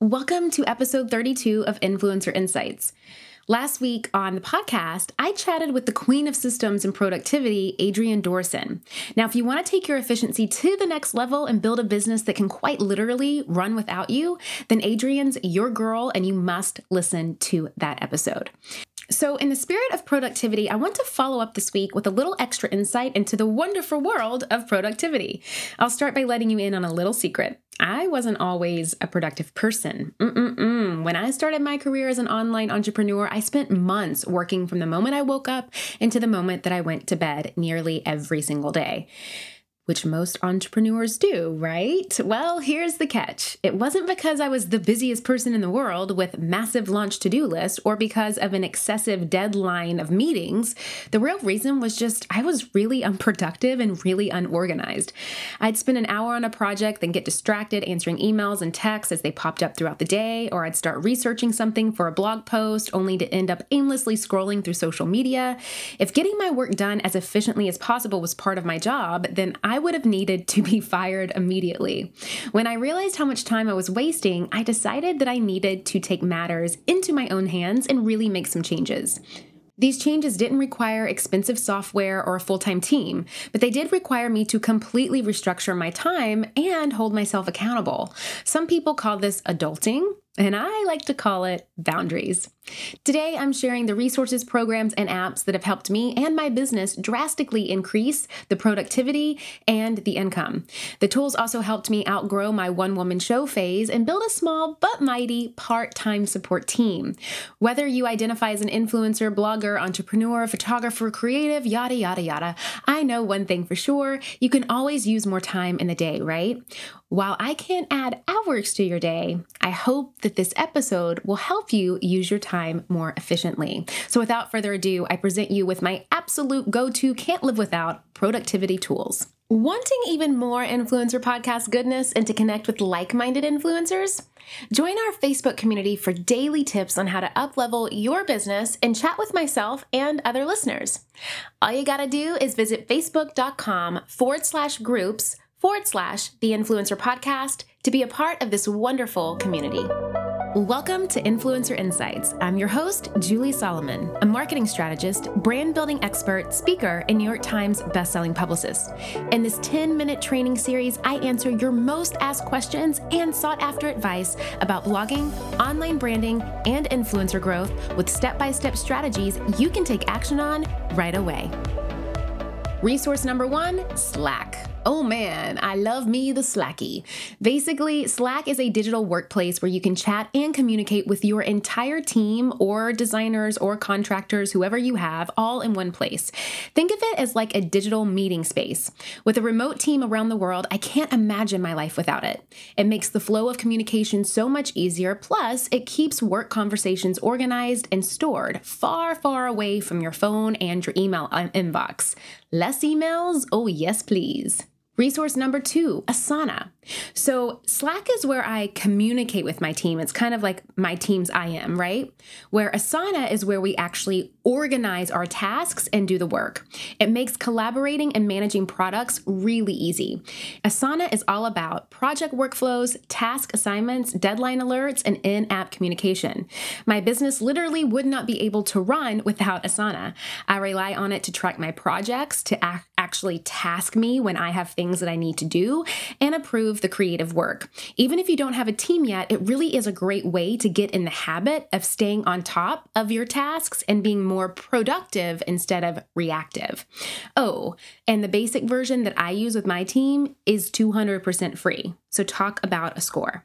Welcome to episode 32 of Influencer Insights. Last week on the podcast, I chatted with the queen of systems and productivity, Adrienne Dorison. Now, if you want to take your efficiency to the next level and build a business that can quite literally run without you, then Adrienne's your girl and you must listen to that episode. So, in the spirit of productivity, I want to follow up this week with a little extra insight into the wonderful world of productivity. I'll start by letting you in on a little secret. I wasn't always a productive person. Mm-mm-mm. When I started my career as an online entrepreneur, I spent months working from the moment I woke up into the moment that I went to bed nearly every single day which most entrepreneurs do, right? Well, here's the catch. It wasn't because I was the busiest person in the world with massive launch to-do list or because of an excessive deadline of meetings. The real reason was just I was really unproductive and really unorganized. I'd spend an hour on a project, then get distracted answering emails and texts as they popped up throughout the day, or I'd start researching something for a blog post only to end up aimlessly scrolling through social media. If getting my work done as efficiently as possible was part of my job, then I I would have needed to be fired immediately. When I realized how much time I was wasting, I decided that I needed to take matters into my own hands and really make some changes. These changes didn't require expensive software or a full time team, but they did require me to completely restructure my time and hold myself accountable. Some people call this adulting, and I like to call it boundaries. Today, I'm sharing the resources, programs, and apps that have helped me and my business drastically increase the productivity and the income. The tools also helped me outgrow my one woman show phase and build a small but mighty part time support team. Whether you identify as an influencer, blogger, entrepreneur, photographer, creative, yada, yada, yada, I know one thing for sure you can always use more time in the day, right? While I can't add hours to your day, I hope that this episode will help you use your time more efficiently. So, without further ado, I present you with my absolute go to, can't live without productivity tools. Wanting even more influencer podcast goodness and to connect with like minded influencers? Join our Facebook community for daily tips on how to uplevel your business and chat with myself and other listeners. All you gotta do is visit facebook.com forward slash groups forward slash the influencer podcast to be a part of this wonderful community. Welcome to Influencer Insights. I'm your host, Julie Solomon, a marketing strategist, brand building expert, speaker, and New York Times bestselling publicist. In this 10 minute training series, I answer your most asked questions and sought after advice about blogging, online branding, and influencer growth with step by step strategies you can take action on right away. Resource number one Slack. Oh man, I love me the Slacky. Basically, Slack is a digital workplace where you can chat and communicate with your entire team or designers or contractors, whoever you have, all in one place. Think of it as like a digital meeting space. With a remote team around the world, I can't imagine my life without it. It makes the flow of communication so much easier, plus, it keeps work conversations organized and stored far, far away from your phone and your email uh, inbox. Less emails? Oh, yes, please. Resource number two, Asana. So, Slack is where I communicate with my team. It's kind of like my team's IM, right? Where Asana is where we actually organize our tasks and do the work. It makes collaborating and managing products really easy. Asana is all about project workflows, task assignments, deadline alerts, and in app communication. My business literally would not be able to run without Asana. I rely on it to track my projects, to actually task me when I have things that I need to do, and approve the creative work. Even if you don't have a team yet, it really is a great way to get in the habit of staying on top of your tasks and being more productive instead of reactive. Oh, and the basic version that I use with my team is 200% free. So, talk about a score.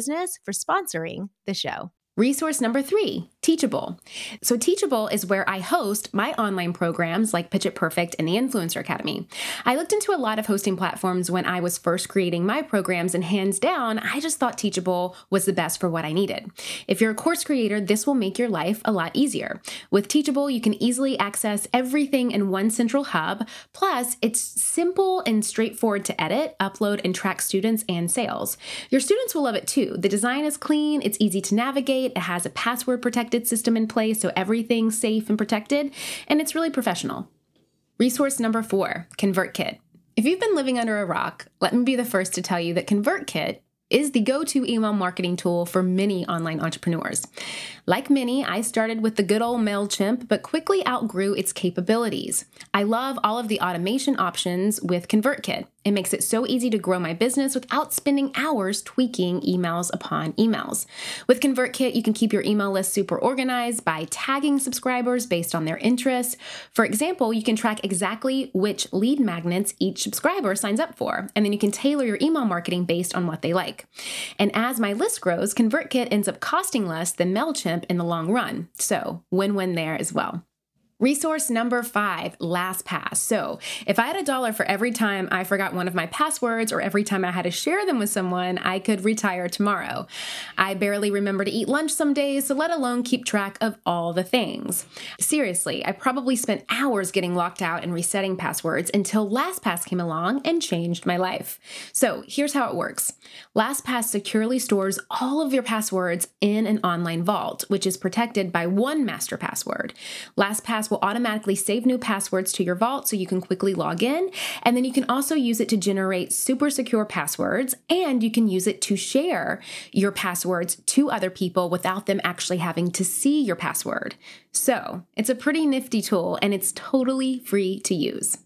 Business for sponsoring the show. Resource number three Teachable. So, Teachable is where I host my online programs like Pitch It Perfect and the Influencer Academy. I looked into a lot of hosting platforms when I was first creating my programs, and hands down, I just thought Teachable was the best for what I needed. If you're a course creator, this will make your life a lot easier. With Teachable, you can easily access everything in one central hub. Plus, it's simple and straightforward to edit, upload, and track students and sales. Your students will love it too. The design is clean, it's easy to navigate, it has a password protected system in place so everything's safe and protected, and it's really professional. Resource number four ConvertKit. If you've been living under a rock, let me be the first to tell you that ConvertKit is the go to email marketing tool for many online entrepreneurs. Like many, I started with the good old MailChimp, but quickly outgrew its capabilities. I love all of the automation options with ConvertKit. It makes it so easy to grow my business without spending hours tweaking emails upon emails. With ConvertKit, you can keep your email list super organized by tagging subscribers based on their interests. For example, you can track exactly which lead magnets each subscriber signs up for, and then you can tailor your email marketing based on what they like. And as my list grows, ConvertKit ends up costing less than MailChimp in the long run. So, win win there as well. Resource number five, LastPass. So, if I had a dollar for every time I forgot one of my passwords or every time I had to share them with someone, I could retire tomorrow. I barely remember to eat lunch some days, so let alone keep track of all the things. Seriously, I probably spent hours getting locked out and resetting passwords until LastPass came along and changed my life. So, here's how it works LastPass securely stores all of your passwords in an online vault, which is protected by one master password. LastPass will automatically save new passwords to your vault so you can quickly log in. And then you can also use it to generate super secure passwords, and you can use it to share your passwords to other people without them actually having to see your password. So it's a pretty nifty tool, and it's totally free to use.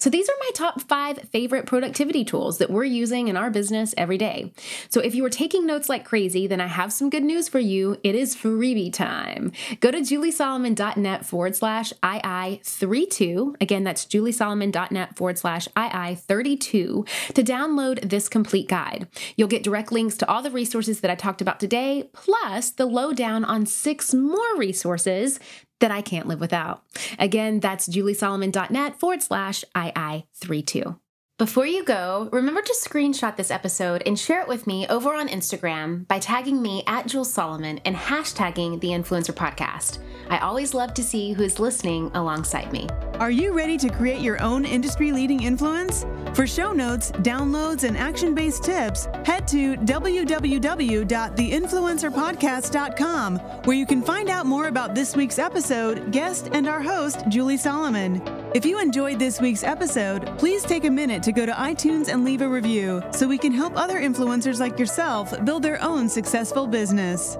So these are my top five favorite productivity tools that we're using in our business every day. So if you were taking notes like crazy, then I have some good news for you. It is freebie time. Go to juliesolomon.net forward slash II32. Again, that's juliesolomon.net forward slash II32 to download this complete guide. You'll get direct links to all the resources that I talked about today, plus the lowdown on six more resources that I can't live without. Again, that's juliesolomon.net forward slash II32. Before you go, remember to screenshot this episode and share it with me over on Instagram by tagging me at Jules Solomon and hashtagging the Influencer Podcast. I always love to see who is listening alongside me. Are you ready to create your own industry leading influence? For show notes, downloads, and action based tips, head to www.theinfluencerpodcast.com, where you can find out more about this week's episode, guest, and our host, Julie Solomon. If you enjoyed this week's episode, please take a minute to go to iTunes and leave a review so we can help other influencers like yourself build their own successful business.